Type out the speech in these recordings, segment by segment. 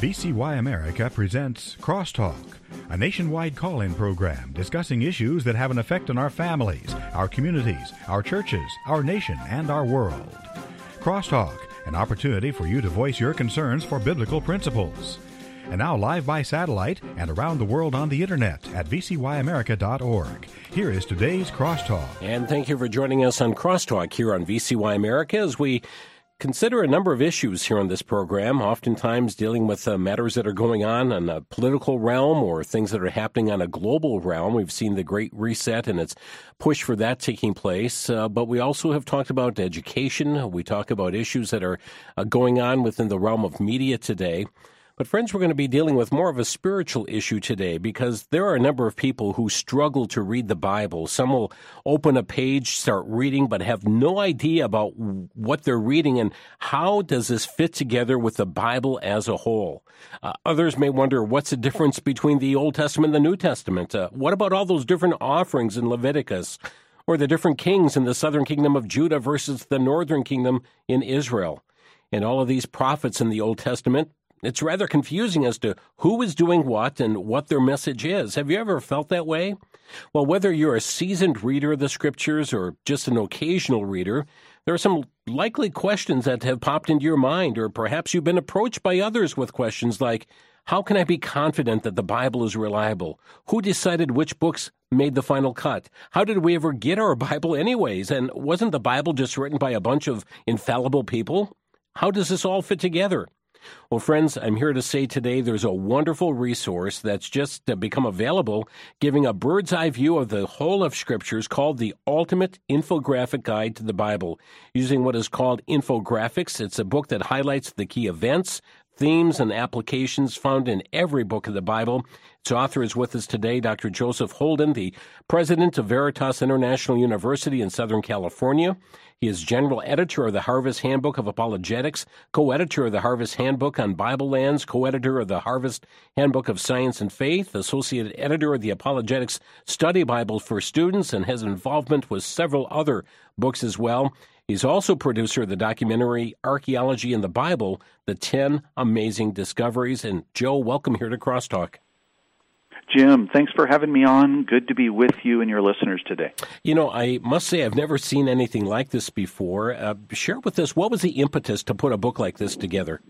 VCY America presents Crosstalk, a nationwide call in program discussing issues that have an effect on our families, our communities, our churches, our nation, and our world. Crosstalk, an opportunity for you to voice your concerns for biblical principles. And now, live by satellite and around the world on the internet at vcyamerica.org. Here is today's Crosstalk. And thank you for joining us on Crosstalk here on VCY America as we consider a number of issues here on this program, oftentimes dealing with uh, matters that are going on in a political realm or things that are happening on a global realm. We've seen the Great Reset and its push for that taking place, uh, but we also have talked about education. We talk about issues that are uh, going on within the realm of media today. But, friends, we're going to be dealing with more of a spiritual issue today because there are a number of people who struggle to read the Bible. Some will open a page, start reading, but have no idea about what they're reading and how does this fit together with the Bible as a whole. Uh, others may wonder what's the difference between the Old Testament and the New Testament? Uh, what about all those different offerings in Leviticus? Or the different kings in the southern kingdom of Judah versus the northern kingdom in Israel? And all of these prophets in the Old Testament it's rather confusing as to who is doing what and what their message is. Have you ever felt that way? Well, whether you're a seasoned reader of the scriptures or just an occasional reader, there are some likely questions that have popped into your mind, or perhaps you've been approached by others with questions like, how can I be confident that the Bible is reliable? Who decided which books made the final cut? How did we ever get our Bible, anyways? And wasn't the Bible just written by a bunch of infallible people? How does this all fit together? Well, friends, I'm here to say today there's a wonderful resource that's just uh, become available, giving a bird's eye view of the whole of Scriptures called the Ultimate Infographic Guide to the Bible. Using what is called infographics, it's a book that highlights the key events, themes, and applications found in every book of the Bible. Its author is with us today, Dr. Joseph Holden, the president of Veritas International University in Southern California. He is general editor of the Harvest Handbook of Apologetics, co editor of the Harvest Handbook on Bible Lands, co editor of the Harvest Handbook of Science and Faith, associate editor of the Apologetics Study Bible for Students, and has involvement with several other books as well. He's also producer of the documentary Archaeology in the Bible, The 10 Amazing Discoveries. And Joe, welcome here to Crosstalk. Jim, thanks for having me on. Good to be with you and your listeners today. You know, I must say I've never seen anything like this before. Uh, share with us what was the impetus to put a book like this together?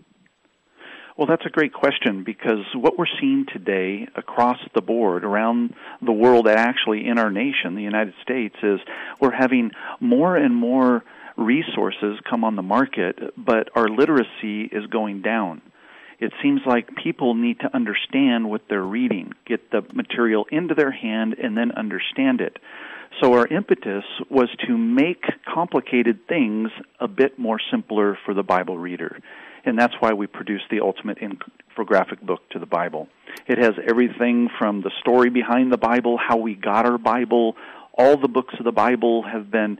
Well, that's a great question because what we're seeing today across the board around the world, and actually in our nation, the United States, is we're having more and more resources come on the market, but our literacy is going down it seems like people need to understand what they're reading, get the material into their hand, and then understand it. So our impetus was to make complicated things a bit more simpler for the Bible reader. And that's why we produced the ultimate infographic book to the Bible. It has everything from the story behind the Bible, how we got our Bible, all the books of the Bible have been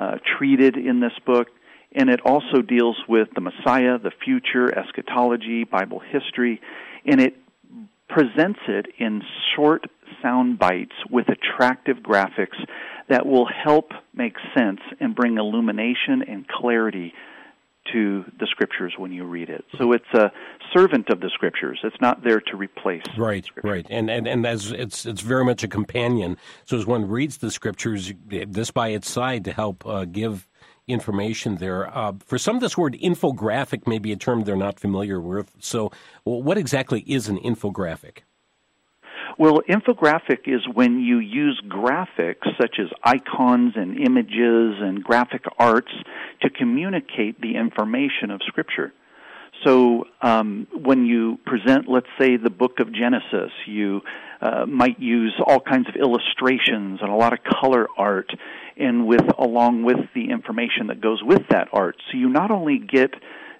uh, treated in this book and it also deals with the Messiah, the future, eschatology, Bible history, and it presents it in short sound bites with attractive graphics that will help make sense and bring illumination and clarity to the scriptures when you read it. So it's a servant of the scriptures. It's not there to replace. Right, right, and and and as it's it's very much a companion. So as one reads the scriptures, this by its side to help uh, give information there. Uh, for some, this word infographic may be a term they're not familiar with. So, well, what exactly is an infographic? Well, infographic is when you use graphics such as icons and images and graphic arts to communicate the information of Scripture. So um, when you present, let's say, the book of Genesis, you uh, might use all kinds of illustrations and a lot of color art, and with along with the information that goes with that art. So you not only get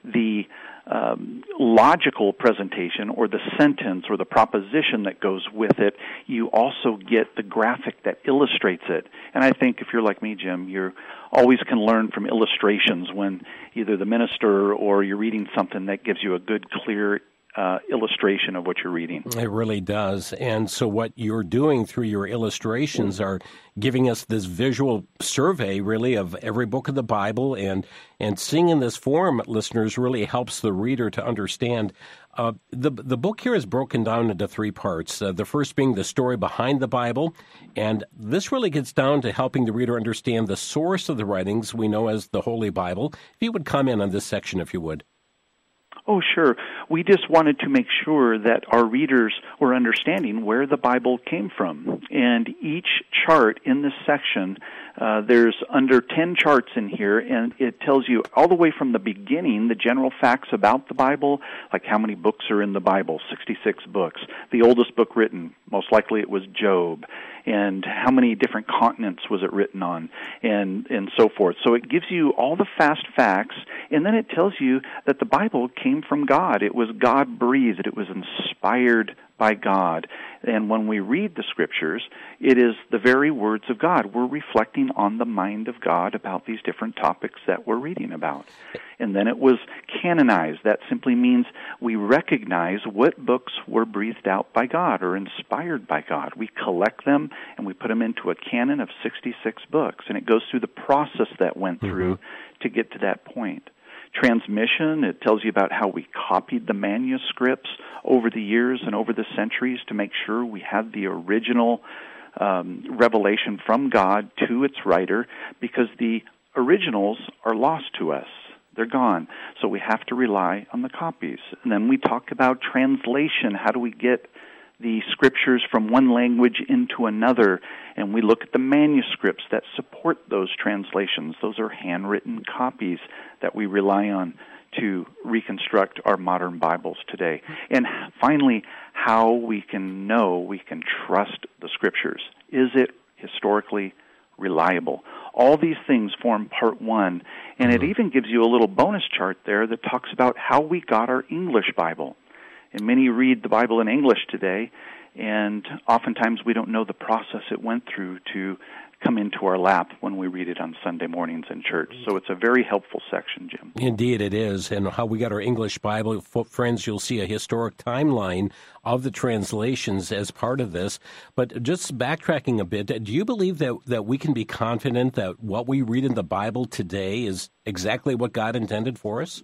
the um, logical presentation or the sentence or the proposition that goes with it, you also get the graphic that illustrates it. And I think if you're like me, Jim, you always can learn from illustrations when either the minister or you're reading something that gives you a good, clear uh, illustration of what you're reading. It really does. And so, what you're doing through your illustrations are giving us this visual survey, really, of every book of the Bible. And, and seeing in this form, listeners, really helps the reader to understand. Uh, the, the book here is broken down into three parts. Uh, the first being the story behind the Bible. And this really gets down to helping the reader understand the source of the writings we know as the Holy Bible. If you would comment on this section, if you would. Oh, sure. We just wanted to make sure that our readers were understanding where the Bible came from. And each chart in this section, uh, there's under 10 charts in here, and it tells you all the way from the beginning the general facts about the Bible, like how many books are in the Bible 66 books. The oldest book written, most likely it was Job and how many different continents was it written on and and so forth so it gives you all the fast facts and then it tells you that the bible came from god it was god breathed it was inspired by God. And when we read the scriptures, it is the very words of God. We're reflecting on the mind of God about these different topics that we're reading about. And then it was canonized. That simply means we recognize what books were breathed out by God or inspired by God. We collect them and we put them into a canon of 66 books. And it goes through the process that went through mm-hmm. to get to that point transmission. It tells you about how we copied the manuscripts over the years and over the centuries to make sure we had the original um, revelation from God to its writer because the originals are lost to us. They're gone. So we have to rely on the copies. And then we talk about translation. How do we get the scriptures from one language into another, and we look at the manuscripts that support those translations. Those are handwritten copies that we rely on to reconstruct our modern Bibles today. And finally, how we can know we can trust the scriptures. Is it historically reliable? All these things form part one, and it mm-hmm. even gives you a little bonus chart there that talks about how we got our English Bible. And many read the Bible in English today, and oftentimes we don't know the process it went through to come into our lap when we read it on Sunday mornings in church. So it's a very helpful section, Jim. Indeed, it is. And how we got our English Bible, friends, you'll see a historic timeline of the translations as part of this. But just backtracking a bit, do you believe that, that we can be confident that what we read in the Bible today is exactly what God intended for us?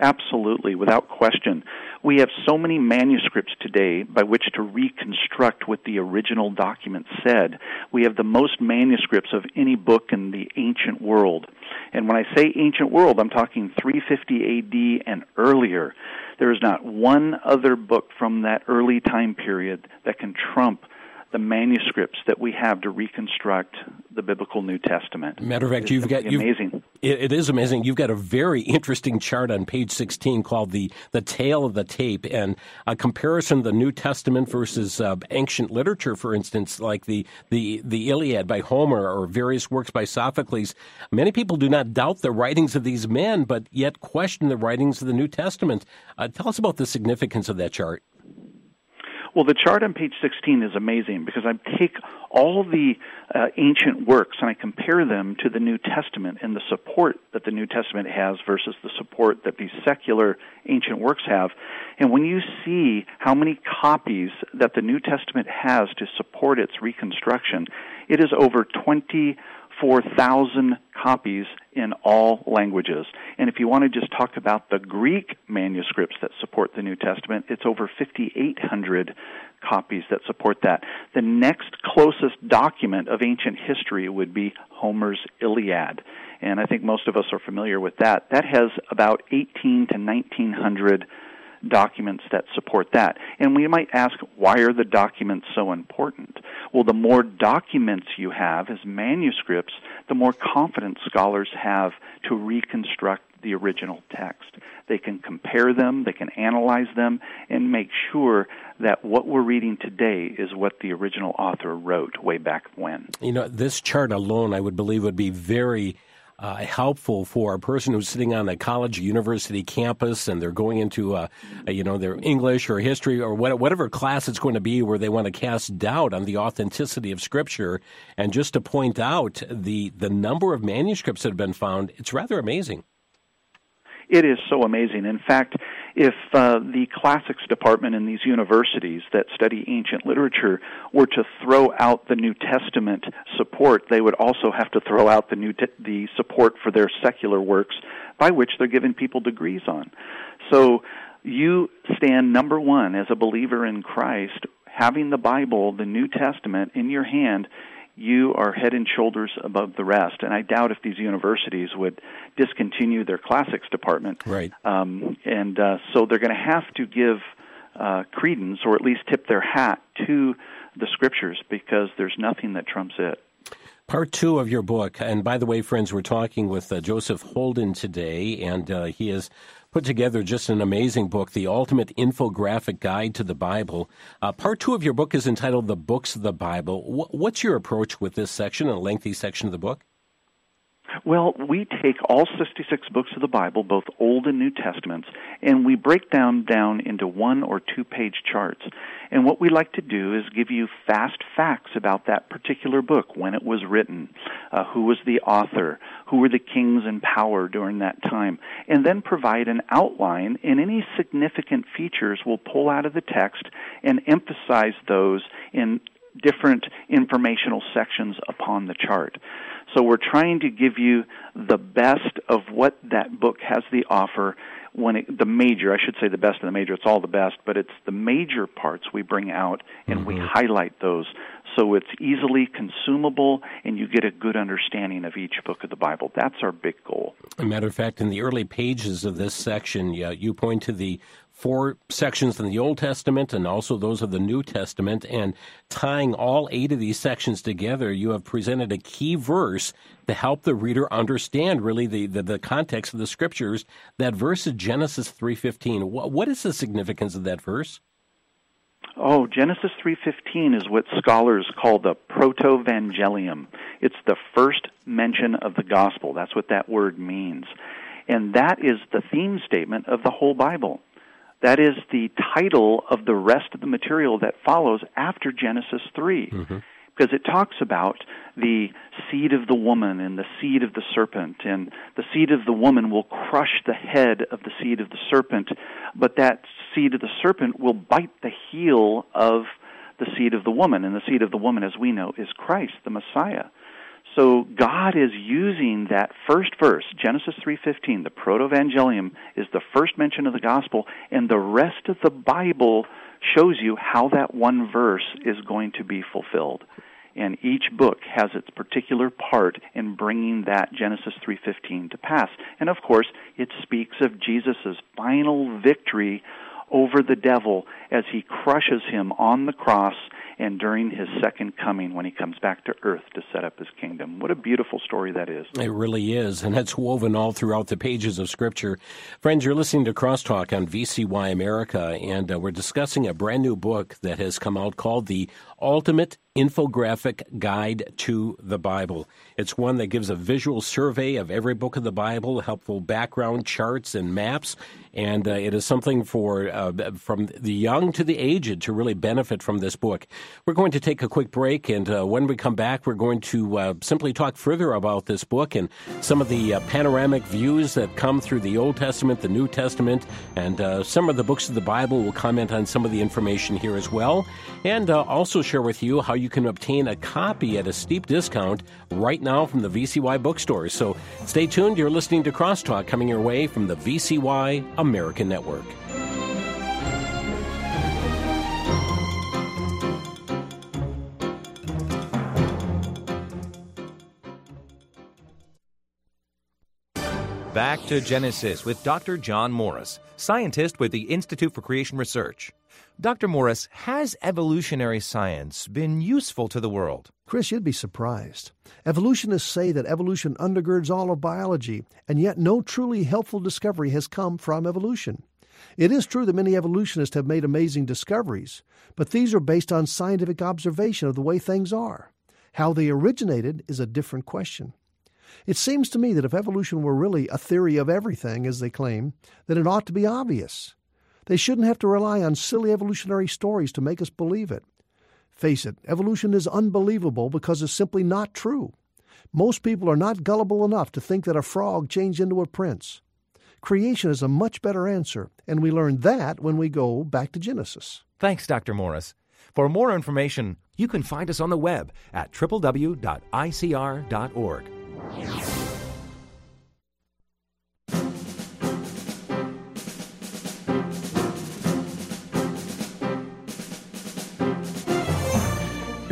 Absolutely, without question. We have so many manuscripts today by which to reconstruct what the original document said. We have the most manuscripts of any book in the ancient world. And when I say ancient world, I'm talking 350 AD and earlier. There is not one other book from that early time period that can trump the manuscripts that we have to reconstruct the biblical New Testament. Matter of fact, you've got you've, amazing. It, it is amazing. You've got a very interesting chart on page 16 called the the tale of the tape, and a comparison of the New Testament versus uh, ancient literature, for instance, like the the the Iliad by Homer or various works by Sophocles. Many people do not doubt the writings of these men, but yet question the writings of the New Testament. Uh, tell us about the significance of that chart. Well, the chart on page 16 is amazing because I take all the uh, ancient works and I compare them to the New Testament and the support that the New Testament has versus the support that these secular ancient works have. And when you see how many copies that the New Testament has to support its reconstruction, it is over 24,000 copies in all languages. And if you want to just talk about the Greek manuscripts that support the New Testament, it's over 5,800 copies that support that. The next closest document of ancient history would be Homer's Iliad. And I think most of us are familiar with that. That has about 18 to 1900 documents that support that. And we might ask, why are the documents so important? Well, the more documents you have as manuscripts, the more confidence scholars have to reconstruct the original text. They can compare them, they can analyze them, and make sure that what we're reading today is what the original author wrote way back when. You know, this chart alone, I would believe, would be very uh, helpful for a person who's sitting on a college or university campus and they're going into a, you know their English or history or whatever class it's going to be where they want to cast doubt on the authenticity of Scripture. And just to point out the the number of manuscripts that have been found, it's rather amazing. It is so amazing. In fact, if uh, the classics department in these universities that study ancient literature were to throw out the New Testament support, they would also have to throw out the new te- the support for their secular works by which they're giving people degrees on. So you stand number 1 as a believer in Christ having the Bible, the New Testament in your hand you are head and shoulders above the rest. And I doubt if these universities would discontinue their classics department. Right. Um, and uh, so they're going to have to give uh, credence, or at least tip their hat to the scriptures, because there's nothing that trumps it. Part two of your book, and by the way, friends, we're talking with uh, Joseph Holden today, and uh, he is put together just an amazing book, The Ultimate Infographic Guide to the Bible. Uh, part two of your book is entitled The Books of the Bible. W- what's your approach with this section, a lengthy section of the book? Well, we take all 66 books of the Bible, both Old and New Testaments, and we break them down into one or two page charts. And what we like to do is give you fast facts about that particular book, when it was written, uh, who was the author, who were the kings in power during that time, and then provide an outline, and any significant features we'll pull out of the text and emphasize those in different informational sections upon the chart. So we're trying to give you the best of what that book has to offer when it, the major, I should say the best of the major, it's all the best, but it's the major parts we bring out and mm-hmm. we highlight those so it's easily consumable and you get a good understanding of each book of the Bible. That's our big goal. As a matter of fact, in the early pages of this section, yeah, you point to the four sections in the Old Testament and also those of the New Testament. And tying all eight of these sections together, you have presented a key verse to help the reader understand really the, the, the context of the scriptures. That verse is Genesis 3.15. What, what is the significance of that verse? Oh, Genesis 3:15 is what scholars call the protoevangelium. It's the first mention of the gospel. That's what that word means. And that is the theme statement of the whole Bible. That is the title of the rest of the material that follows after Genesis 3. Mm-hmm. Because it talks about the seed of the woman and the seed of the serpent, and the seed of the woman will crush the head of the seed of the serpent, but that seed of the serpent will bite the heel of the seed of the woman, and the seed of the woman, as we know, is Christ, the Messiah. So God is using that first verse, Genesis 3:15, the protoevangelium is the first mention of the gospel and the rest of the Bible shows you how that one verse is going to be fulfilled. And each book has its particular part in bringing that Genesis 3:15 to pass. And of course, it speaks of Jesus' final victory over the devil as he crushes him on the cross and during his second coming when he comes back to earth to set up his kingdom. What a beautiful story that is. It really is, and that's woven all throughout the pages of Scripture. Friends, you're listening to Crosstalk on VCY America, and uh, we're discussing a brand new book that has come out called The Ultimate infographic guide to the Bible. It's one that gives a visual survey of every book of the Bible, helpful background charts and maps, and uh, it is something for uh, from the young to the aged to really benefit from this book. We're going to take a quick break, and uh, when we come back, we're going to uh, simply talk further about this book and some of the uh, panoramic views that come through the Old Testament, the New Testament, and uh, some of the books of the Bible. We'll comment on some of the information here as well, and also share with you how you can obtain a copy at a steep discount right now from the VCY bookstores. So stay tuned. You're listening to Crosstalk coming your way from the VCY American Network. Back to Genesis with Dr. John Morris, scientist with the Institute for Creation Research. Dr. Morris, has evolutionary science been useful to the world? Chris, you'd be surprised. Evolutionists say that evolution undergirds all of biology, and yet no truly helpful discovery has come from evolution. It is true that many evolutionists have made amazing discoveries, but these are based on scientific observation of the way things are. How they originated is a different question. It seems to me that if evolution were really a theory of everything, as they claim, then it ought to be obvious. They shouldn't have to rely on silly evolutionary stories to make us believe it. Face it, evolution is unbelievable because it's simply not true. Most people are not gullible enough to think that a frog changed into a prince. Creation is a much better answer, and we learn that when we go back to Genesis. Thanks, Dr. Morris. For more information, you can find us on the web at www.icr.org.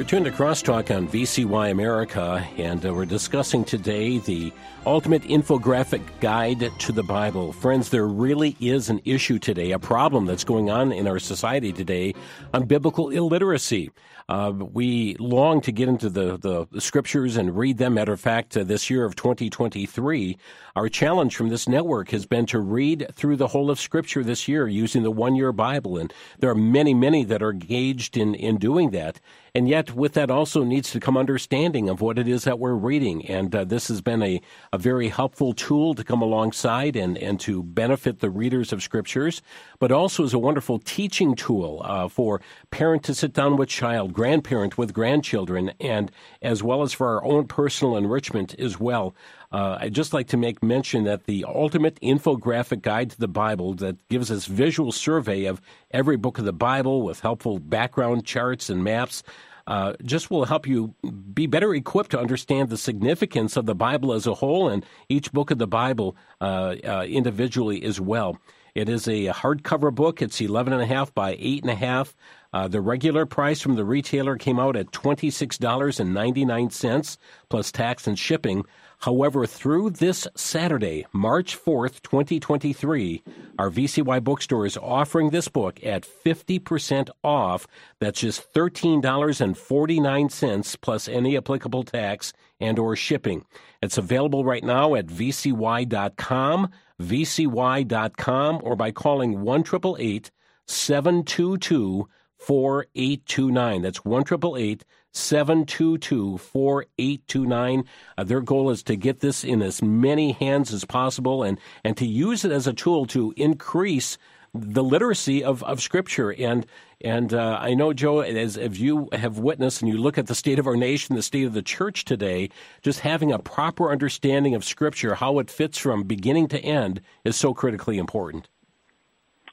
tuned to Crosstalk on VCY America, and uh, we're discussing today the ultimate infographic guide to the Bible. Friends, there really is an issue today, a problem that's going on in our society today on biblical illiteracy. Uh, we long to get into the, the, the, scriptures and read them. Matter of fact, uh, this year of 2023, our challenge from this network has been to read through the whole of Scripture this year using the one year Bible. And there are many, many that are engaged in, in doing that. And yet, with that also needs to come understanding of what it is that we're reading. And uh, this has been a, a very helpful tool to come alongside and, and to benefit the readers of scriptures, but also is a wonderful teaching tool uh, for parent to sit down with child, grandparent with grandchildren, and as well as for our own personal enrichment as well. Uh, I'd just like to make mention that the ultimate infographic guide to the Bible that gives us visual survey of every book of the Bible with helpful background charts and maps uh, just will help you be better equipped to understand the significance of the Bible as a whole and each book of the Bible uh, uh, individually as well. It is a hardcover book. It's 11.5 by 8.5. Uh, the regular price from the retailer came out at $26.99 plus tax and shipping. However, through this Saturday, March 4th, 2023, our VCY bookstore is offering this book at 50% off. That's just $13.49 plus any applicable tax and or shipping. It's available right now at vcy.com, vcy.com or by calling 1 722 4829. That's 1 722 4829. Uh, their goal is to get this in as many hands as possible and, and to use it as a tool to increase the literacy of, of Scripture. And and uh, I know, Joe, as, as you have witnessed and you look at the state of our nation, the state of the church today, just having a proper understanding of Scripture, how it fits from beginning to end, is so critically important.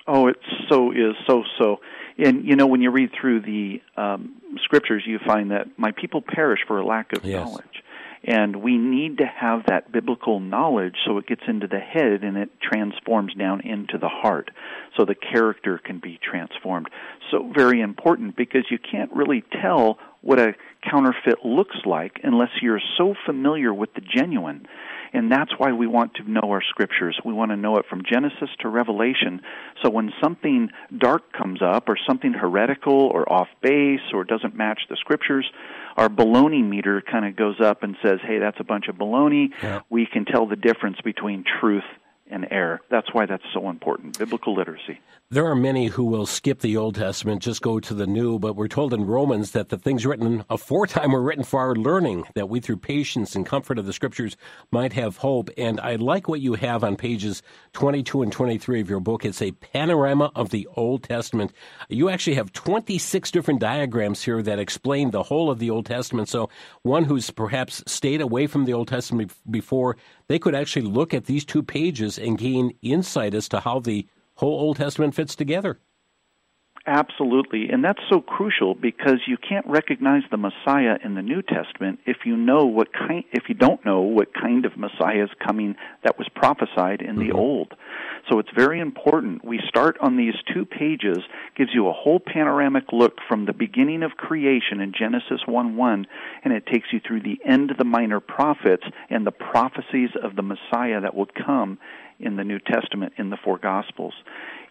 Oh, it so is so so. And you know, when you read through the um, scriptures, you find that my people perish for a lack of yes. knowledge. And we need to have that biblical knowledge so it gets into the head and it transforms down into the heart so the character can be transformed. So, very important because you can't really tell what a counterfeit looks like unless you're so familiar with the genuine. And that's why we want to know our scriptures. We want to know it from Genesis to Revelation. So when something dark comes up, or something heretical, or off base, or doesn't match the scriptures, our baloney meter kind of goes up and says, hey, that's a bunch of baloney. Yeah. We can tell the difference between truth and error. That's why that's so important. Biblical literacy. There are many who will skip the Old Testament, just go to the New, but we're told in Romans that the things written aforetime were written for our learning, that we through patience and comfort of the Scriptures might have hope. And I like what you have on pages 22 and 23 of your book. It's a panorama of the Old Testament. You actually have 26 different diagrams here that explain the whole of the Old Testament. So one who's perhaps stayed away from the Old Testament before, they could actually look at these two pages and gain insight as to how the whole Old Testament fits together. Absolutely, and that's so crucial because you can't recognize the Messiah in the New Testament if you know what kind if you don't know what kind of Messiah is coming that was prophesied in mm-hmm. the Old. So it's very important. We start on these two pages gives you a whole panoramic look from the beginning of creation in Genesis 1:1 and it takes you through the end of the minor prophets and the prophecies of the Messiah that will come in the New Testament in the four Gospels.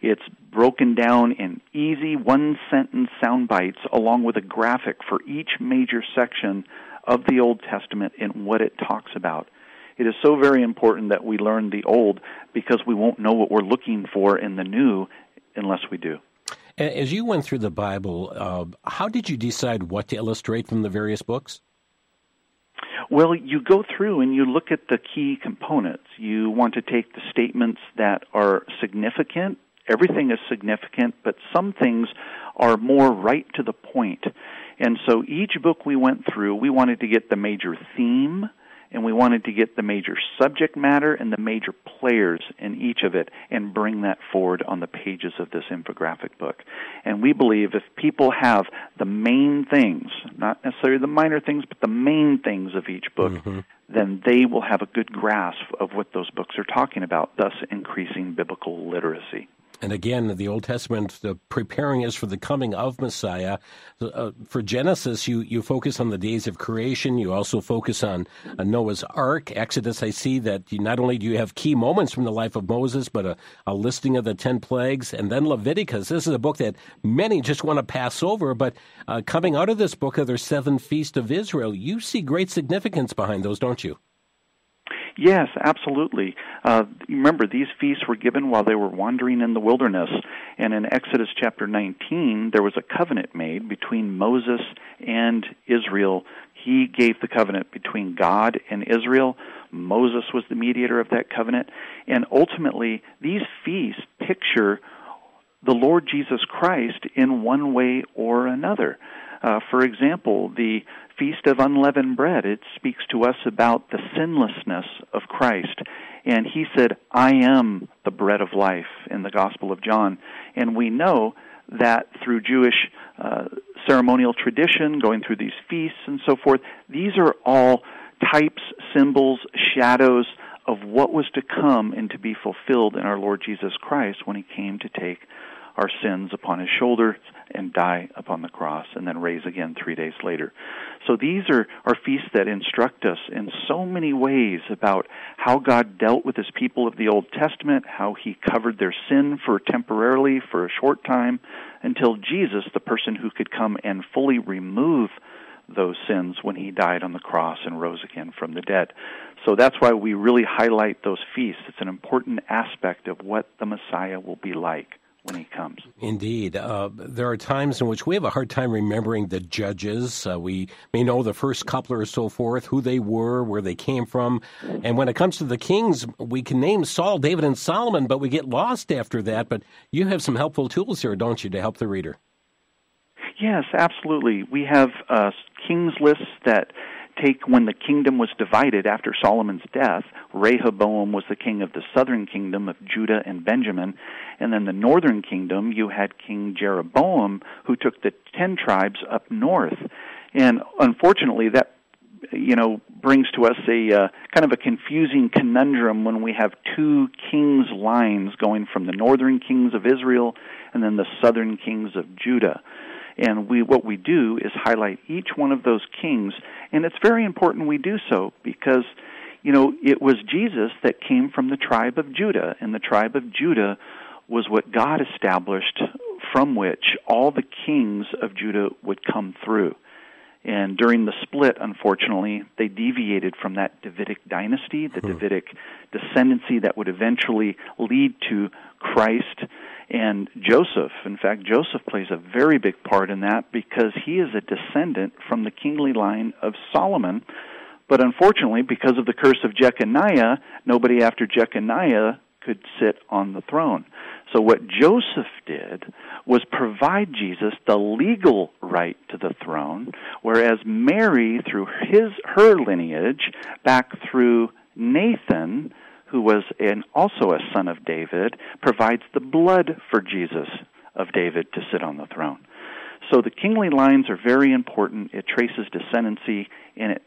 It's broken down in easy one sentence sound bites along with a graphic for each major section of the Old Testament and what it talks about. It is so very important that we learn the Old because we won't know what we're looking for in the New unless we do. As you went through the Bible, uh, how did you decide what to illustrate from the various books? Well, you go through and you look at the key components. You want to take the statements that are significant. Everything is significant, but some things are more right to the point. And so each book we went through, we wanted to get the major theme and we wanted to get the major subject matter and the major players in each of it and bring that forward on the pages of this infographic book. And we believe if people have the main things, not necessarily the minor things, but the main things of each book, mm-hmm. then they will have a good grasp of what those books are talking about, thus increasing biblical literacy. And again, the Old Testament, the preparing us for the coming of Messiah. Uh, for Genesis, you, you focus on the days of creation. You also focus on uh, Noah's Ark. Exodus, I see that you, not only do you have key moments from the life of Moses, but a, a listing of the ten plagues. And then Leviticus. This is a book that many just want to pass over. But uh, coming out of this book are there seven feasts of Israel. You see great significance behind those, don't you? Yes, absolutely. Uh, remember, these feasts were given while they were wandering in the wilderness. And in Exodus chapter 19, there was a covenant made between Moses and Israel. He gave the covenant between God and Israel. Moses was the mediator of that covenant. And ultimately, these feasts picture the Lord Jesus Christ in one way or another. Uh, for example, the Feast of Unleavened Bread, it speaks to us about the sinlessness of Christ. And he said, I am the bread of life in the Gospel of John. And we know that through Jewish uh, ceremonial tradition, going through these feasts and so forth, these are all types, symbols, shadows of what was to come and to be fulfilled in our Lord Jesus Christ when he came to take our sins upon his shoulders and die upon the cross and then raise again three days later. So these are, are feasts that instruct us in so many ways about how God dealt with his people of the Old Testament, how he covered their sin for temporarily, for a short time, until Jesus, the person who could come and fully remove those sins when he died on the cross and rose again from the dead. So that's why we really highlight those feasts. It's an important aspect of what the Messiah will be like when he comes. Indeed. Uh, there are times in which we have a hard time remembering the judges. Uh, we may know the first couple or so forth, who they were, where they came from. And when it comes to the kings, we can name Saul, David, and Solomon, but we get lost after that. But you have some helpful tools here, don't you, to help the reader? Yes, absolutely. We have uh, kings lists that take when the kingdom was divided after Solomon's death. Rehoboam was the king of the southern kingdom of Judah and Benjamin, and then the northern kingdom you had King Jeroboam who took the 10 tribes up north. And unfortunately that you know brings to us a uh, kind of a confusing conundrum when we have two kings lines going from the northern kings of Israel and then the southern kings of Judah. And we, what we do is highlight each one of those kings, and it's very important we do so because, you know, it was Jesus that came from the tribe of Judah, and the tribe of Judah was what God established from which all the kings of Judah would come through. And during the split, unfortunately, they deviated from that Davidic dynasty, the hmm. Davidic descendancy that would eventually lead to Christ and Joseph. In fact, Joseph plays a very big part in that because he is a descendant from the kingly line of Solomon. But unfortunately, because of the curse of Jeconiah, nobody after Jeconiah could sit on the throne. So what Joseph did was provide Jesus the legal right to the throne, whereas Mary, through his her lineage, back through Nathan, who was an, also a son of David, provides the blood for Jesus of David to sit on the throne. So the kingly lines are very important. It traces descendancy and it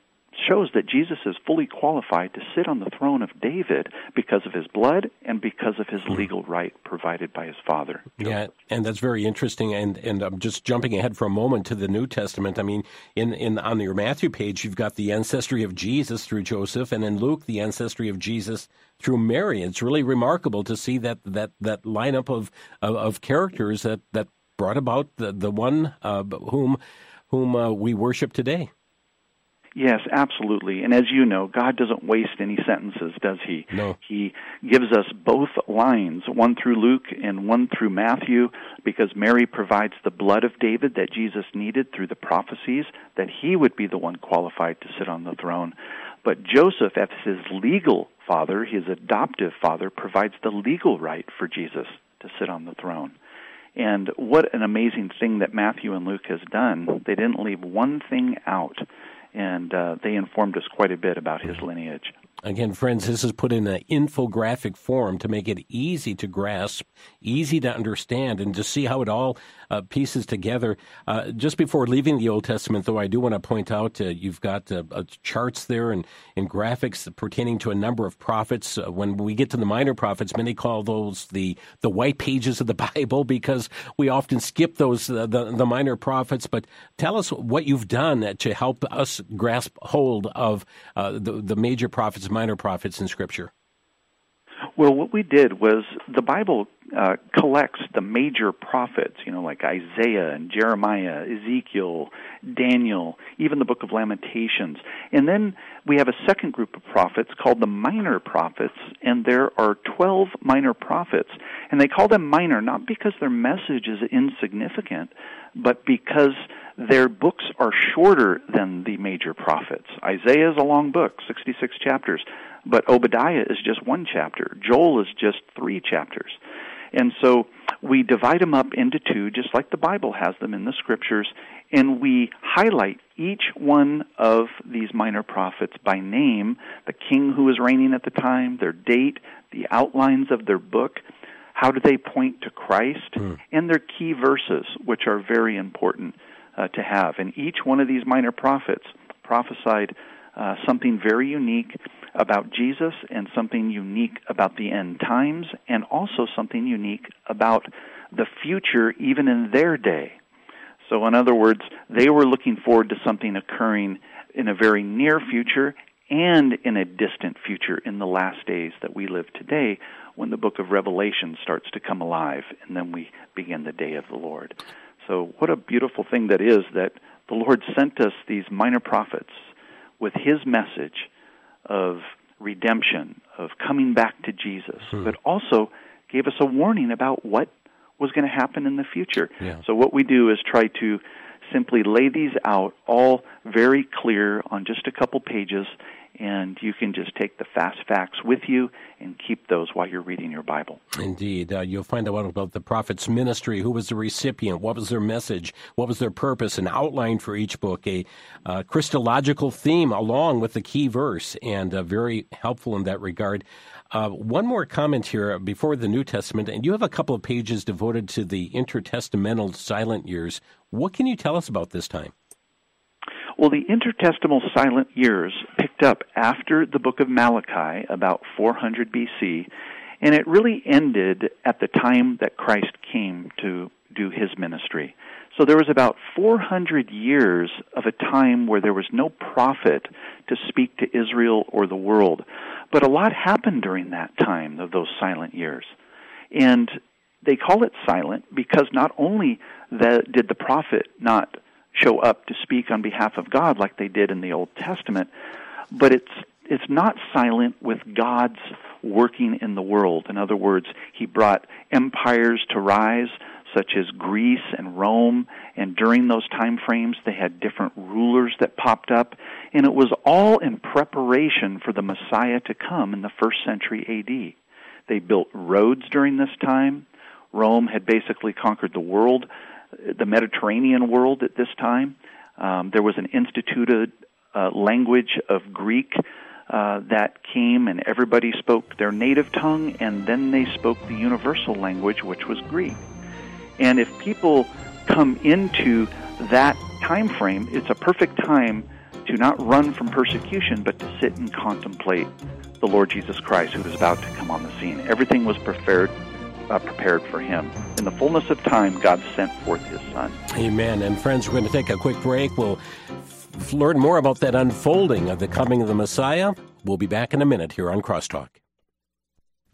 shows that Jesus is fully qualified to sit on the throne of David because of his blood and because of his hmm. legal right provided by his father. Yeah, and that's very interesting. And and I'm just jumping ahead for a moment to the New Testament. I mean, in in on your Matthew page, you've got the ancestry of Jesus through Joseph, and in Luke, the ancestry of Jesus through Mary. It's really remarkable to see that that that lineup of of, of characters that that brought about the the one uh, whom whom uh, we worship today. Yes, absolutely. And as you know, God doesn't waste any sentences, does he? No. He gives us both lines, one through Luke and one through Matthew, because Mary provides the blood of David that Jesus needed through the prophecies, that he would be the one qualified to sit on the throne. But Joseph, as his legal father, his adoptive father, provides the legal right for Jesus to sit on the throne. And what an amazing thing that Matthew and Luke has done. They didn't leave one thing out and uh, they informed us quite a bit about his lineage. Again, friends, this is put in an infographic form to make it easy to grasp, easy to understand, and to see how it all uh, pieces together. Uh, just before leaving the Old Testament, though, I do want to point out uh, you've got uh, uh, charts there and, and graphics pertaining to a number of prophets. Uh, when we get to the minor prophets, many call those the, the white pages of the Bible because we often skip those the, the minor prophets. But tell us what you've done to help us grasp hold of the, the major prophets minor prophets in Scripture? Well, what we did was the Bible uh, collects the major prophets, you know, like Isaiah and Jeremiah, Ezekiel, Daniel, even the book of Lamentations. And then we have a second group of prophets called the minor prophets, and there are 12 minor prophets. And they call them minor not because their message is insignificant, but because their books are shorter than the major prophets. Isaiah is a long book, 66 chapters, but Obadiah is just one chapter. Joel is just three chapters. And so we divide them up into two, just like the Bible has them in the scriptures, and we highlight each one of these minor prophets by name, the king who was reigning at the time, their date, the outlines of their book, how do they point to Christ, mm. and their key verses, which are very important uh, to have. And each one of these minor prophets prophesied uh, something very unique about Jesus and something unique about the end times and also something unique about the future even in their day. So, in other words, they were looking forward to something occurring in a very near future and in a distant future in the last days that we live today when the book of Revelation starts to come alive and then we begin the day of the Lord. So, what a beautiful thing that is that the Lord sent us these minor prophets with His message of redemption, of coming back to Jesus, hmm. but also gave us a warning about what was going to happen in the future. Yeah. So, what we do is try to simply lay these out all very clear on just a couple pages and you can just take the fast facts with you and keep those while you're reading your Bible. Indeed. Uh, you'll find out about the prophet's ministry, who was the recipient, what was their message, what was their purpose, an outline for each book, a uh, Christological theme along with the key verse, and uh, very helpful in that regard. Uh, one more comment here before the New Testament, and you have a couple of pages devoted to the intertestamental silent years. What can you tell us about this time? Well, the intertestamental silent years picked up after the book of Malachi, about 400 BC, and it really ended at the time that Christ came to do his ministry. So there was about 400 years of a time where there was no prophet to speak to Israel or the world. But a lot happened during that time of those silent years. And they call it silent because not only the, did the prophet not show up to speak on behalf of God like they did in the Old Testament, but it's it's not silent with God's working in the world. In other words, he brought empires to rise such as Greece and Rome, and during those time frames they had different rulers that popped up, and it was all in preparation for the Messiah to come in the first century AD. They built roads during this time. Rome had basically conquered the world the Mediterranean world at this time. Um, there was an instituted uh, language of Greek uh, that came, and everybody spoke their native tongue, and then they spoke the universal language, which was Greek. And if people come into that time frame, it's a perfect time to not run from persecution, but to sit and contemplate the Lord Jesus Christ who was about to come on the scene. Everything was prepared uh, prepared for him. In the fullness of time, God sent forth his Son. Amen. And friends, we're going to take a quick break. We'll f- learn more about that unfolding of the coming of the Messiah. We'll be back in a minute here on Crosstalk.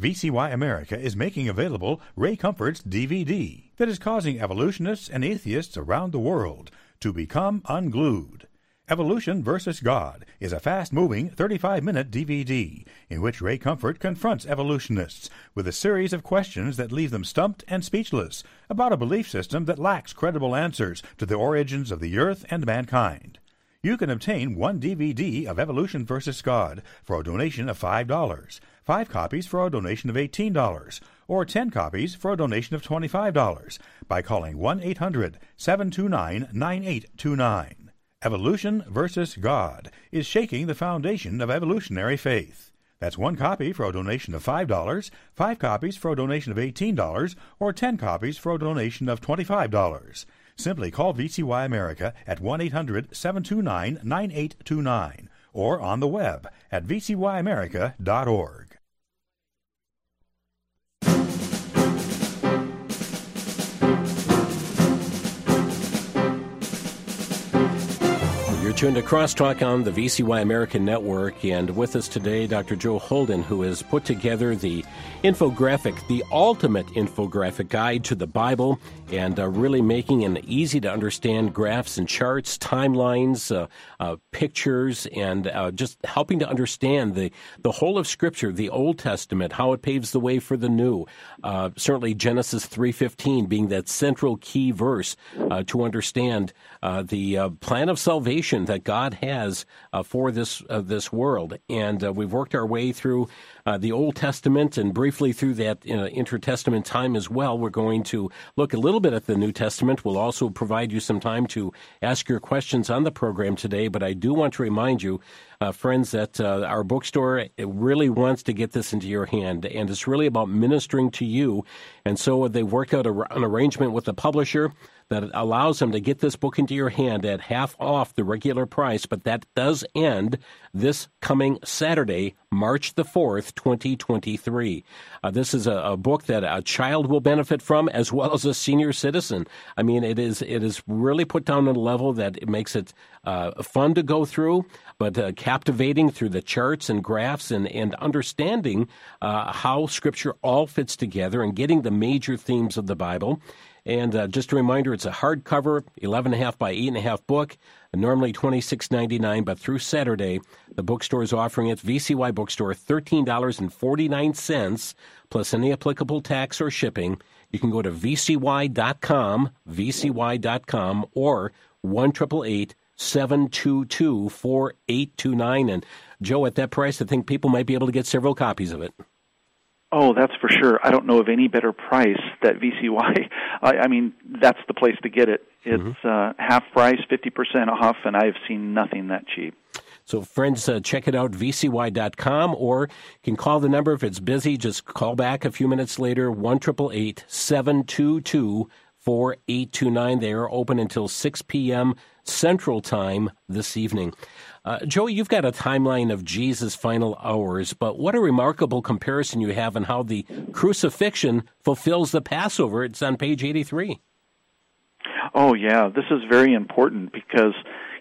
VCY America is making available Ray Comfort's DVD that is causing evolutionists and atheists around the world to become unglued. Evolution versus God is a fast moving 35 minute DVD in which Ray Comfort confronts evolutionists with a series of questions that leave them stumped and speechless about a belief system that lacks credible answers to the origins of the earth and mankind. You can obtain one DVD of Evolution versus God for a donation of $5, five copies for a donation of $18, or 10 copies for a donation of $25 by calling 1 800 729 9829. Evolution versus God is shaking the foundation of evolutionary faith. That's one copy for a donation of $5, five copies for a donation of $18, or 10 copies for a donation of $25. Simply call VCY America at 1 800 729 9829 or on the web at vcyamerica.org. tuned to Crosstalk on the VCY American Network, and with us today, Dr. Joe Holden, who has put together the infographic, the ultimate infographic guide to the Bible, and uh, really making an easy to understand graphs and charts, timelines, uh, uh, pictures, and uh, just helping to understand the, the whole of Scripture, the Old Testament, how it paves the way for the New. Uh, certainly, Genesis three fifteen being that central key verse uh, to understand the plan of salvation that God has for this this world. And we've worked our way through uh, the Old Testament and briefly through that uh, intertestament time as well. We're going to look a little bit at the New Testament. We'll also provide you some time to ask your questions on the program today. But I do want to remind you, uh, friends, that uh, our bookstore really wants to get this into your hand, and it's really about ministering to you. And so they've worked out a, an arrangement with the publisher that allows them to get this book into your hand at half off the regular price, but that does end this coming Saturday, March the 4th, 2023. Uh, this is a, a, book that a child will benefit from as well as a senior citizen. I mean, it is it is really put down at a level that it makes it uh, fun to go through, but uh, captivating through the charts and graphs and, and understanding uh, how Scripture all fits together and getting the major themes of the Bible. And uh, just a reminder, it's a hardcover, 11.5 by 8.5 book, normally $26.99, but through Saturday, the bookstore is offering its VCY bookstore $13.49 plus any applicable tax or shipping. You can go to vcy.com, vcy.com, or 1 722 4829. And Joe, at that price, I think people might be able to get several copies of it. Oh, that's for sure. I don't know of any better price that VCY. I, I mean, that's the place to get it. It's mm-hmm. uh, half price, fifty percent off, and I've seen nothing that cheap. So, friends, uh, check it out, vcy.com, or you can call the number if it's busy. Just call back a few minutes later, 1 722 4829. They are open until 6 p.m. Central Time this evening. Uh, Joey, you've got a timeline of Jesus' final hours, but what a remarkable comparison you have on how the crucifixion fulfills the Passover. It's on page 83. Oh, yeah. This is very important because,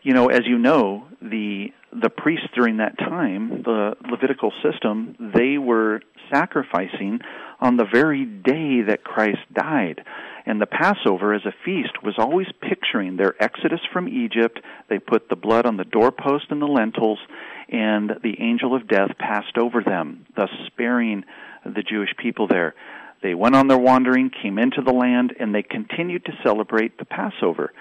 you know, as you know, the the priests during that time, the Levitical system, they were sacrificing on the very day that Christ died. And the Passover as a feast was always picturing their exodus from Egypt. They put the blood on the doorpost and the lintels, and the angel of death passed over them, thus sparing the Jewish people there. They went on their wandering, came into the land, and they continued to celebrate the Passover.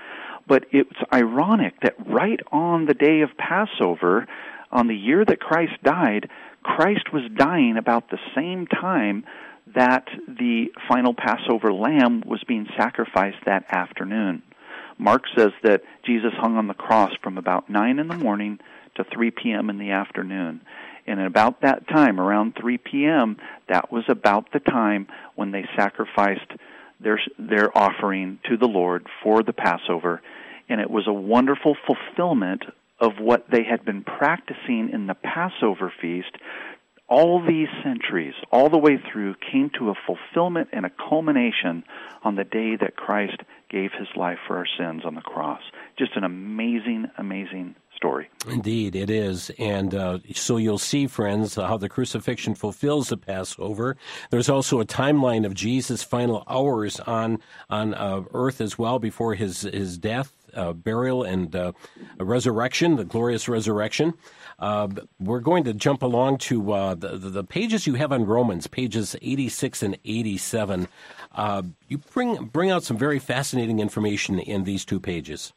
But it's ironic that right on the day of Passover, on the year that Christ died, Christ was dying about the same time that the final Passover lamb was being sacrificed that afternoon. Mark says that Jesus hung on the cross from about 9 in the morning to 3 p.m. in the afternoon. And at about that time, around 3 p.m., that was about the time when they sacrificed their, their offering to the Lord for the Passover. And it was a wonderful fulfillment of what they had been practicing in the Passover feast all these centuries, all the way through, came to a fulfillment and a culmination on the day that Christ gave his life for our sins on the cross. Just an amazing, amazing story. Indeed, it is. And uh, so you'll see, friends, how the crucifixion fulfills the Passover. There's also a timeline of Jesus' final hours on on uh, earth as well before his his death, uh, burial, and uh, resurrection, the glorious resurrection. Uh, we're going to jump along to uh, the, the, pages you have on Romans, pages 86 and 87. Uh, you bring bring out some very fascinating information in these two pages.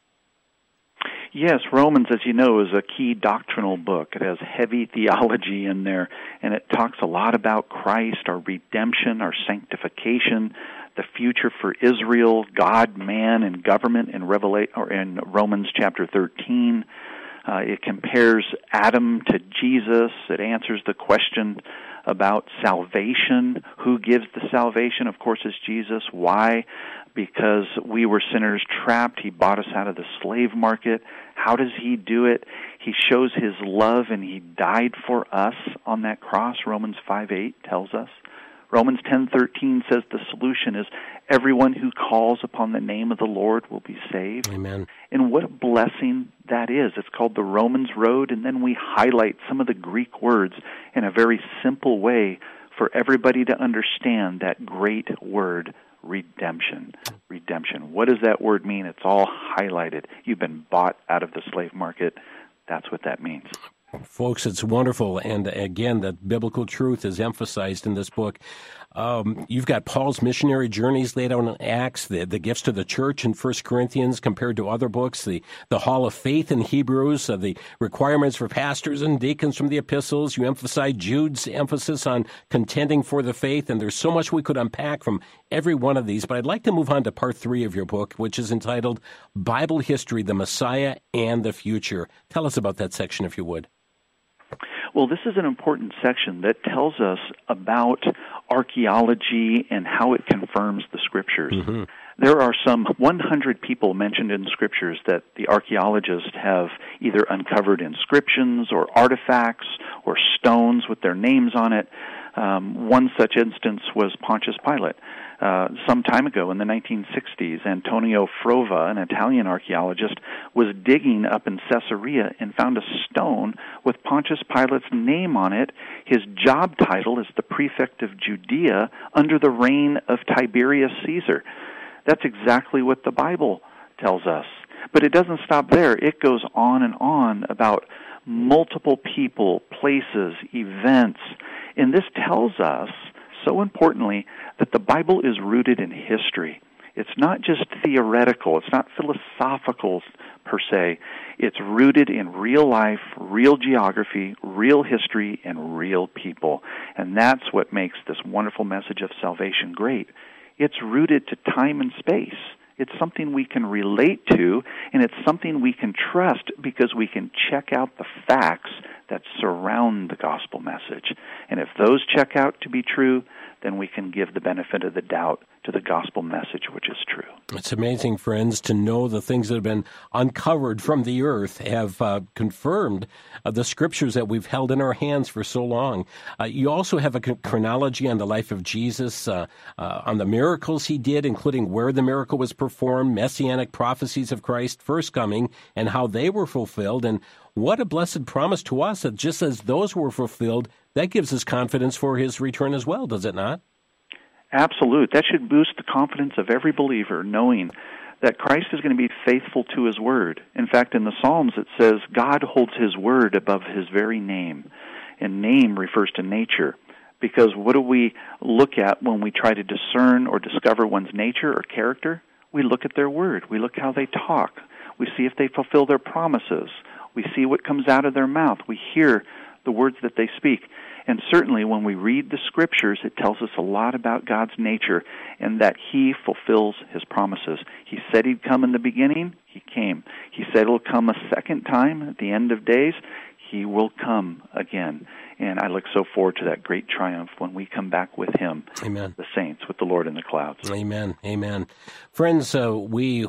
Yes, Romans, as you know, is a key doctrinal book. It has heavy theology in there, and it talks a lot about Christ, our redemption, our sanctification, the future for Israel, God, man, and government in Revelation or in Romans chapter 13. Uh, it compares Adam to Jesus. It answers the question about salvation. Who gives the salvation? Of course, it's Jesus. Why? Because we were sinners trapped. He bought us out of the slave market. How does He do it? He shows His love and He died for us on that cross. Romans 5 8 tells us. Romans 10:13 says the solution is everyone who calls upon the name of the Lord will be saved. Amen. And what a blessing that is. It's called the Romans road and then we highlight some of the Greek words in a very simple way for everybody to understand that great word redemption. Redemption. What does that word mean? It's all highlighted. You've been bought out of the slave market. That's what that means. Folks, it's wonderful. And again, that biblical truth is emphasized in this book. Um, you've got Paul's missionary journeys laid out in Acts, the, the gifts to the church in First Corinthians compared to other books, the, the Hall of Faith in Hebrews, uh, the requirements for pastors and deacons from the epistles. You emphasize Jude's emphasis on contending for the faith, and there's so much we could unpack from every one of these. But I'd like to move on to part three of your book, which is entitled Bible History, the Messiah and the Future. Tell us about that section, if you would. Well, this is an important section that tells us about archaeology and how it confirms the scriptures. Mm-hmm. There are some 100 people mentioned in scriptures that the archaeologists have either uncovered inscriptions or artifacts or stones with their names on it. Um, one such instance was Pontius Pilate. Uh, some time ago in the 1960s, Antonio Frova, an Italian archaeologist, was digging up in Caesarea and found a stone with Pontius Pilate's name on it. His job title is the prefect of Judea under the reign of Tiberius Caesar. That's exactly what the Bible tells us. But it doesn't stop there. It goes on and on about multiple people, places, events. And this tells us so importantly that the Bible is rooted in history. It's not just theoretical, it's not philosophical per se. It's rooted in real life, real geography, real history, and real people. And that's what makes this wonderful message of salvation great. It's rooted to time and space. It's something we can relate to, and it's something we can trust because we can check out the facts that surround the gospel message. And if those check out to be true, then we can give the benefit of the doubt to the gospel message, which is true. It's amazing, friends, to know the things that have been uncovered from the earth have uh, confirmed uh, the scriptures that we've held in our hands for so long. Uh, you also have a chronology on the life of Jesus, uh, uh, on the miracles he did, including where the miracle was performed, messianic prophecies of Christ's first coming, and how they were fulfilled, and what a blessed promise to us that just as those were fulfilled, that gives us confidence for his return as well, does it not? Absolute. That should boost the confidence of every believer, knowing that Christ is going to be faithful to his word. In fact, in the Psalms it says God holds his word above his very name. And name refers to nature. Because what do we look at when we try to discern or discover one's nature or character? We look at their word. We look how they talk. We see if they fulfill their promises. We see what comes out of their mouth. We hear the words that they speak. And certainly when we read the scriptures, it tells us a lot about God's nature and that He fulfills His promises. He said He'd come in the beginning, He came. He said He'll come a second time at the end of days, He will come again. And I look so forward to that great triumph when we come back with Him, Amen. the saints, with the Lord in the clouds. Amen. Amen. Friends, uh, we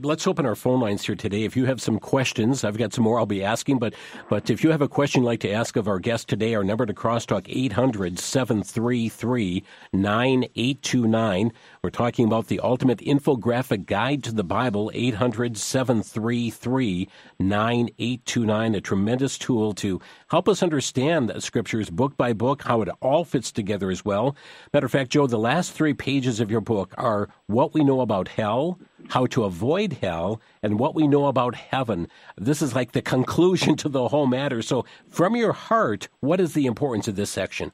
let's open our phone lines here today. If you have some questions, I've got some more I'll be asking, but but if you have a question you'd like to ask of our guest today, our number to crosstalk 800-733-9829. We're talking about the ultimate infographic guide to the Bible, 800-733-9829, a tremendous tool to help us understand the scriptures book by book, how it all fits together as well. Matter of fact, Joe, the last three pages of your book are what we know about hell, how to avoid hell, and what we know about heaven. This is like the conclusion to the whole matter. So, from your heart, what is the importance of this section?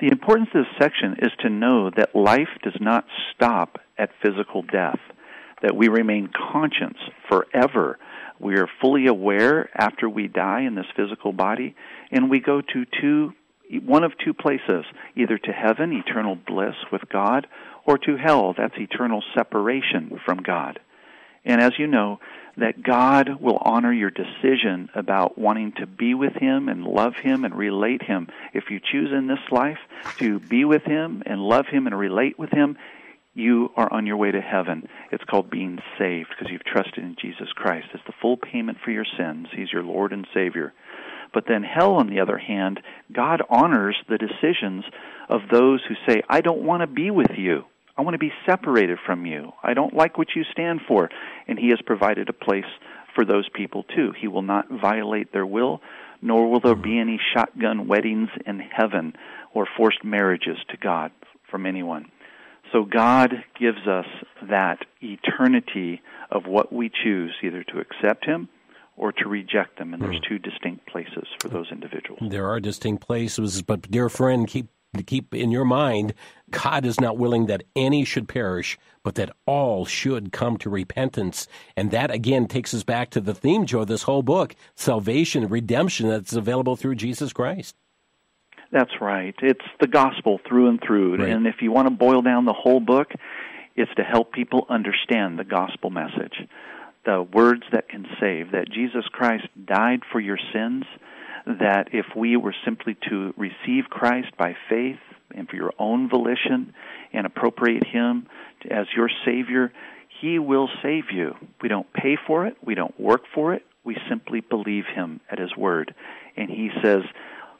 The importance of this section is to know that life does not stop at physical death, that we remain conscious forever. We are fully aware after we die in this physical body, and we go to two, one of two places, either to heaven, eternal bliss with God, or to hell. That's eternal separation from God. And as you know, that God will honor your decision about wanting to be with Him and love Him and relate Him. If you choose in this life to be with Him and love Him and relate with Him, you are on your way to heaven. It's called being saved because you've trusted in Jesus Christ. It's the full payment for your sins. He's your Lord and Savior. But then hell, on the other hand, God honors the decisions of those who say, I don't want to be with you. I want to be separated from you. I don't like what you stand for. And He has provided a place for those people too. He will not violate their will, nor will there be any shotgun weddings in heaven or forced marriages to God from anyone. So God gives us that eternity of what we choose, either to accept Him or to reject them. And there's hmm. two distinct places for those individuals. There are distinct places, but dear friend, keep keep in your mind, God is not willing that any should perish, but that all should come to repentance. And that again takes us back to the theme, Joe, this whole book salvation, redemption that's available through Jesus Christ. That's right. It's the gospel through and through. Right. And if you want to boil down the whole book, it's to help people understand the gospel message the words that can save, that Jesus Christ died for your sins, that if we were simply to receive Christ by faith and for your own volition and appropriate Him as your Savior, He will save you. We don't pay for it, we don't work for it, we simply believe Him at His word. And He says,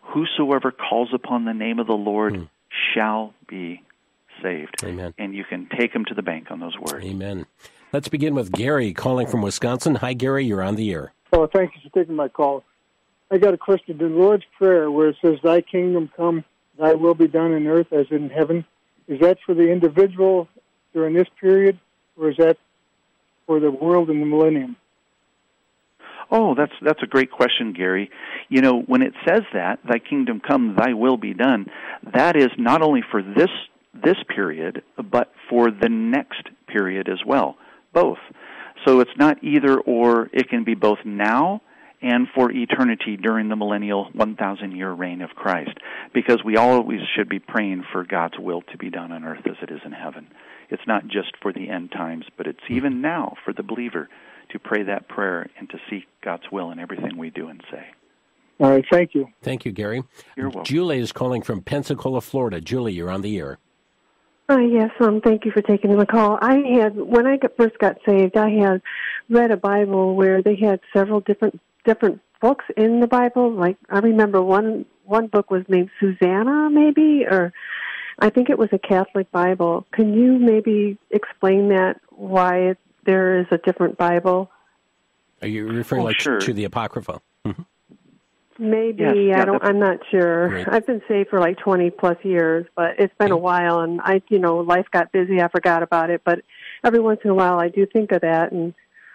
Whosoever calls upon the name of the Lord mm. shall be saved. Amen. And you can take them to the bank on those words. Amen. Let's begin with Gary calling from Wisconsin. Hi, Gary. You're on the air. Oh, thank you for taking my call. I got a question. The Lord's Prayer, where it says, Thy kingdom come, thy will be done in earth as in heaven, is that for the individual during this period, or is that for the world in the millennium? Oh, that's that's a great question, Gary. You know, when it says that, "Thy kingdom come, Thy will be done," that is not only for this this period, but for the next period as well both. So it's not either or, it can be both now and for eternity during the millennial 1,000 year reign of Christ. Because we always should be praying for God's will to be done on earth as it is in heaven. It's not just for the end times, but it's even now for the believer to pray that prayer and to seek God's will in everything we do and say. All right, thank you. Thank you, Gary. You're welcome. Julie is calling from Pensacola, Florida. Julie, you're on the air. Uh, yes, um, thank you for taking the call. I had when I got, first got saved, I had read a Bible where they had several different different books in the Bible. Like I remember one one book was named Susanna, maybe, or I think it was a Catholic Bible. Can you maybe explain that why there is a different Bible? Are you referring oh, like sure. to the Apocrypha? Mm-hmm. Maybe yes, yeah, I don't. I'm not sure. Great. I've been saved for like 20 plus years, but it's been okay. a while, and I, you know, life got busy. I forgot about it, but every once in a while, I do think of that and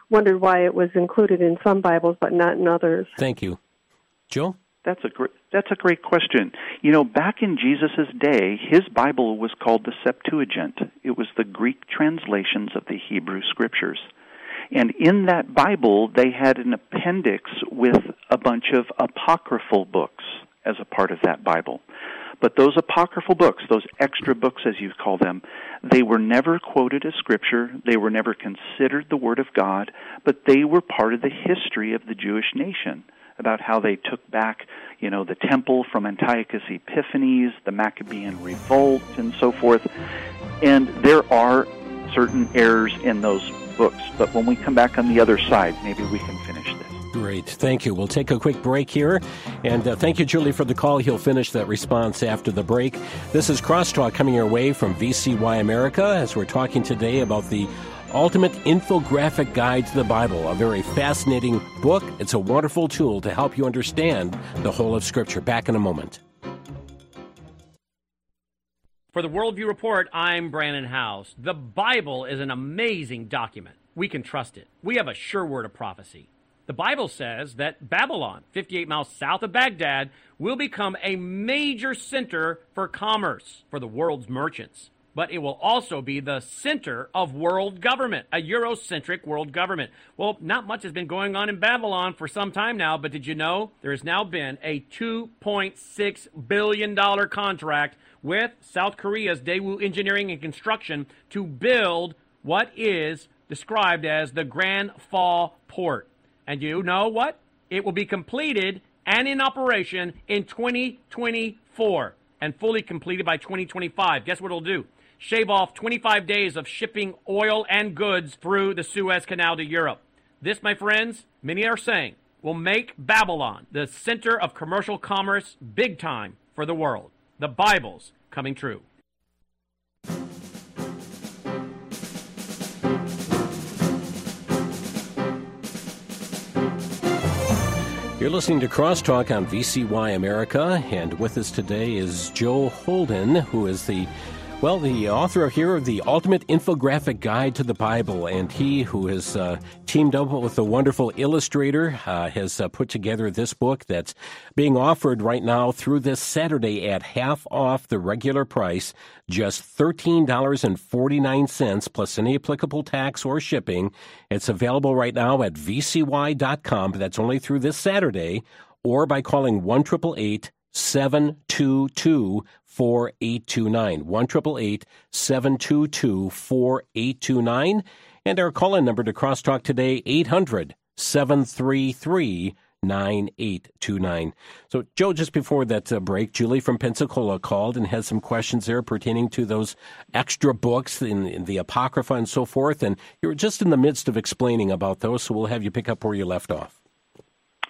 wondered why it was included in some Bibles but not in others. Thank you, Joe. That's a great. That's a great question. You know, back in Jesus' day, his Bible was called the Septuagint. It was the Greek translations of the Hebrew Scriptures. And in that Bible, they had an appendix with a bunch of apocryphal books as a part of that Bible. But those apocryphal books, those extra books as you call them, they were never quoted as scripture. They were never considered the Word of God, but they were part of the history of the Jewish nation about how they took back, you know, the temple from Antiochus Epiphanes, the Maccabean revolt, and so forth. And there are certain errors in those books. But when we come back on the other side, maybe we can finish this. Great. Thank you. We'll take a quick break here. And uh, thank you, Julie, for the call. He'll finish that response after the break. This is Crosstalk coming your way from VCY America as we're talking today about the Ultimate Infographic Guide to the Bible, a very fascinating book. It's a wonderful tool to help you understand the whole of Scripture. Back in a moment. For the Worldview Report, I'm Brannon Howse. The Bible is an amazing document. We can trust it. We have a sure word of prophecy. The Bible says that Babylon, 58 miles south of Baghdad, will become a major center for commerce for the world's merchants. But it will also be the center of world government, a Eurocentric world government. Well, not much has been going on in Babylon for some time now, but did you know there has now been a $2.6 billion contract with South Korea's Daewoo Engineering and Construction to build what is described as the Grand Faw Port. And you know what? It will be completed and in operation in 2024 and fully completed by 2025. Guess what it'll do? Shave off 25 days of shipping oil and goods through the Suez Canal to Europe. This, my friends, many are saying, will make Babylon the center of commercial commerce big time for the world. The Bible's coming true. You're listening to Crosstalk on VCY America, and with us today is Joe Holden, who is the well, the author here of the Ultimate Infographic Guide to the Bible, and he who has uh, teamed up with a wonderful illustrator uh, has uh, put together this book that's being offered right now through this Saturday at half off the regular price, just $13.49 plus any applicable tax or shipping. It's available right now at vcy.com, but that's only through this Saturday, or by calling 1 722 4829. 1 722 4829. And our call in number to Crosstalk today, 800 733 9829. So, Joe, just before that uh, break, Julie from Pensacola called and had some questions there pertaining to those extra books in, in, the Apocrypha and so forth. And you're just in the midst of explaining about those, so we'll have you pick up where you left off.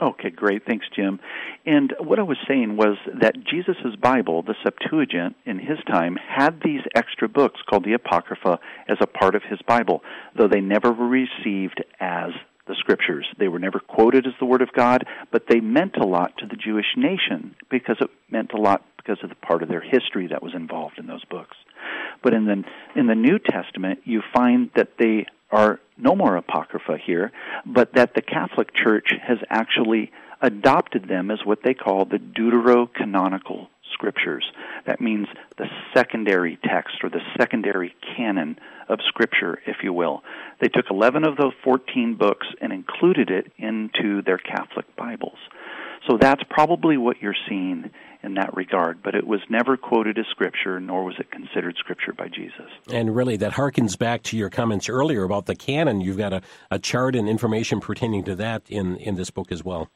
Okay, great. Thanks, Jim. And what I was saying was that Jesus' Bible, the Septuagint, in his time, had these extra books called the Apocrypha as a part of his Bible, though they never were received as the scriptures. They were never quoted as the Word of God, but they meant a lot to the Jewish nation because it meant a lot because of the part of their history that was involved in those books. But in the in the New Testament, you find that they are no more apocrypha here, but that the Catholic Church has actually adopted them as what they call the deuterocanonical scriptures. That means the secondary text or the secondary canon of scripture, if you will. They took 11 of those 14 books and included it into their Catholic Bibles. So that's probably what you're seeing in that regard, but it was never quoted as scripture, nor was it considered scripture by Jesus. And really, that harkens back to your comments earlier about the canon. You've got a, a chart and information pertaining to that in, in this book as well.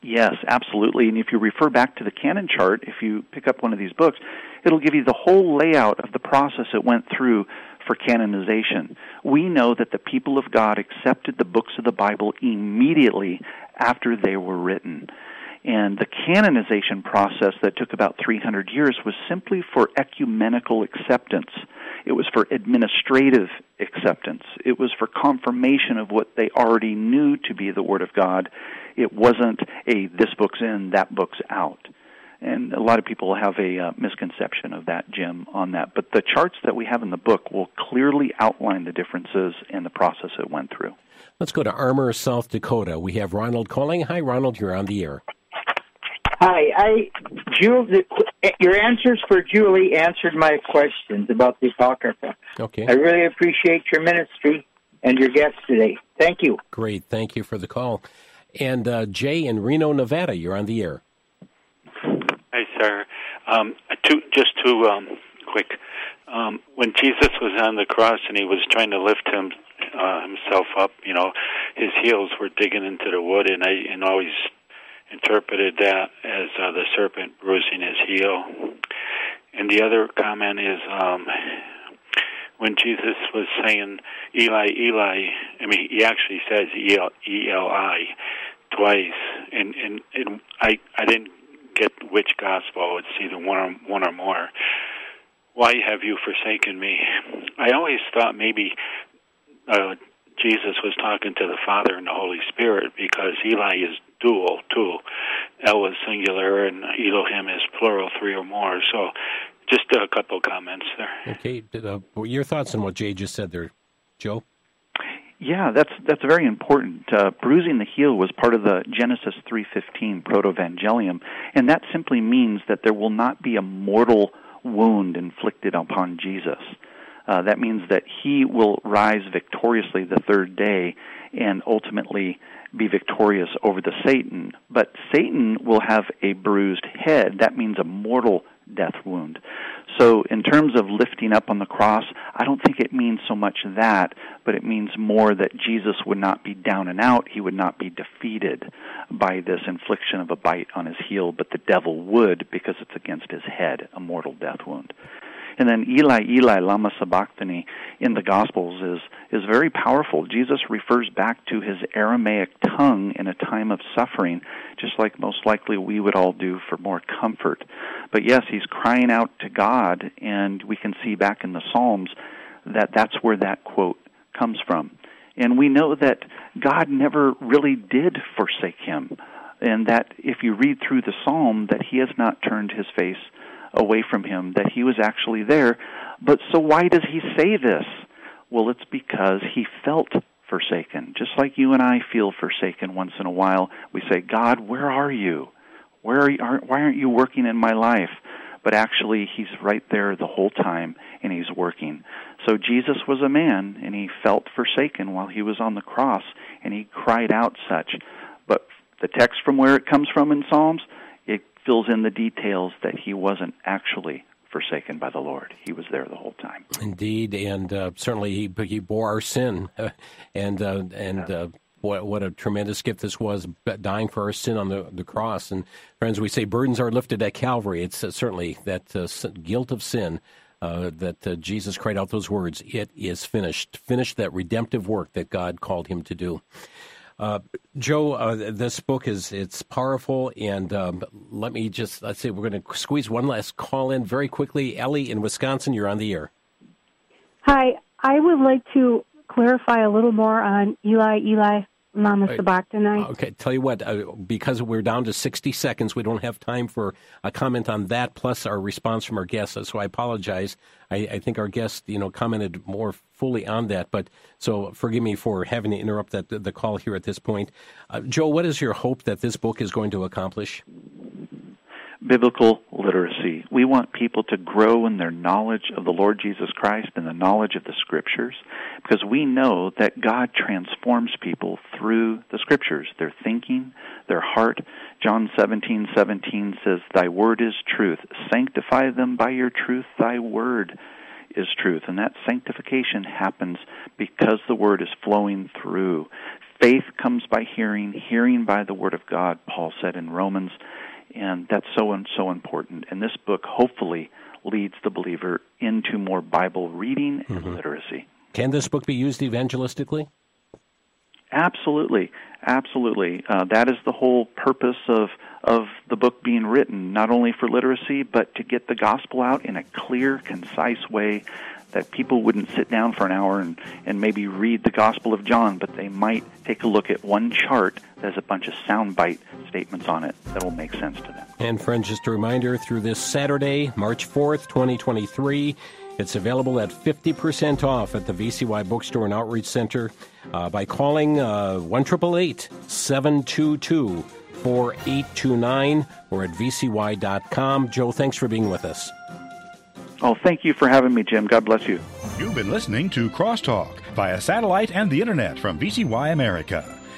Yes, absolutely. And if you refer back to the canon chart, if you pick up one of these books, it'll give you the whole layout of the process it went through for canonization. We know that the people of God accepted the books of the Bible immediately after they were written. And the canonization process that took about 300 years was simply for ecumenical acceptance. It was for administrative acceptance. It was for confirmation of what they already knew to be the Word of God. It wasn't a this book's in, that book's out. And a lot of people have a uh, misconception of that, Jim, on that. But the charts that we have in the book will clearly outline the differences and the process it went through. Let's go to Armour, South Dakota. We have Ronald calling. Hi, Ronald. You're on the air. Hi, I Julie, your answers for Julie answered my questions about the apocrypha. Okay. I really appreciate your ministry and your guests today. Thank you. Great, thank you for the call. And uh, Jay in Reno, Nevada, you're on the air. Hi, sir. Um, two, just two um, quick. Um, when Jesus was on the cross and he was trying to lift him uh, himself up, you know, his heels were digging into the wood, and I and always interpreted that as uh, the serpent bruising his heel. And the other comment is um, when Jesus was saying Eli, Eli. I mean, he actually says E L I twice, and and, and I I didn't get which gospel. It's either one or one or more. Why have you forsaken me? I always thought maybe uh, Jesus was talking to the Father and the Holy Spirit because Eli is dual, too. El is singular and Elohim is plural, three or more. So just a couple comments there. Okay. Uh, your thoughts on what Jay just said there, Joe? Yeah, that's that's very important. Uh, bruising the heel was part of the Genesis 3:15 protoevangelium, and that simply means that there will not be a mortal wound inflicted upon Jesus. Uh, that means that he will rise victoriously the third day and ultimately be victorious over the Satan. But Satan will have a bruised head. That means a mortal death wound. So, in terms of lifting up on the cross, I don't think it means so much that, but it means more that Jesus would not be down and out. He would not be defeated by this infliction of a bite on his heel, but the devil would because it's against his head, a mortal death wound. And then Eli, Eli, lama sabachthani in the Gospels is is very powerful. Jesus refers back to his Aramaic tongue in a time of suffering, just like most likely we would all do for more comfort. But yes, he's crying out to God, and we can see back in the Psalms that that's where that quote comes from. And we know that God never really did forsake him, and that if you read through the psalm, that he has not turned his face away from him, that he was actually there. But so why does he say this? Well, it's because he felt forsaken. Just like you and I feel forsaken once in a while, we say, God, where are you? Where are you, why aren't you working in my life? But actually, he's right there the whole time, and he's working. So Jesus was a man, and he felt forsaken while he was on the cross, and he cried out such. But the text from where it comes from in Psalms, fills in the details that he wasn't actually forsaken by the Lord. He was there the whole time. Indeed, and uh, certainly he he bore our sin, and uh, and. Uh, what, what a tremendous gift this was, dying for our sin on the, the cross. And friends, we say burdens are lifted at Calvary. It's uh, certainly that uh, guilt of sin uh, that Jesus cried out those words, It is finished. Finished that redemptive work that God called him to do. Uh, Joe, uh, this book is it's powerful, and um, let me just let's see, we're going to squeeze one last call in very quickly. Ellie in Wisconsin, you're on the air. Hi, I would like to clarify a little more on Eli, Eli, Mama Sabachthani. Okay, tell you what, uh, because we're down to 60 seconds, we don't have time for a comment on that, plus our response from our guests. So I apologize. I, I think our guest, you know, commented more fully on that, but so forgive me for having to interrupt that the call here at this point. Uh, Joe, what is your hope that this book is going to accomplish? Biblical literacy. We want people to grow in their knowledge of the Lord Jesus Christ and the knowledge of the Scriptures because we know that God transforms people through the Scriptures, their thinking, their heart. John 17:17 says, "Thy word is truth. Sanctify them by your truth. Thy word is truth." And that sanctification happens because the word is flowing through. Faith comes by hearing, hearing by the word of God, Paul said in Romans and that's so and so important. And this book hopefully leads the believer into more Bible reading and mm-hmm. literacy. Can this book be used evangelistically? Absolutely, absolutely. Uh, that is the whole purpose of of the book being written, not only for literacy, but to get the gospel out in a clear, concise way that people wouldn't sit down for an hour and, and maybe read the Gospel of John, but they might take a look at one chart that has a bunch of soundbite statements on it that will make sense to them. And friends, just a reminder through this Saturday, March 4th, 2023, it's available at 50% off at the VCY Bookstore and Outreach Center uh, by calling uh, 1 722 4829 or at vcy.com. Joe, thanks for being with us. Oh, thank you for having me, Jim. God bless you. You've been listening to Crosstalk via satellite and the internet from VCY America.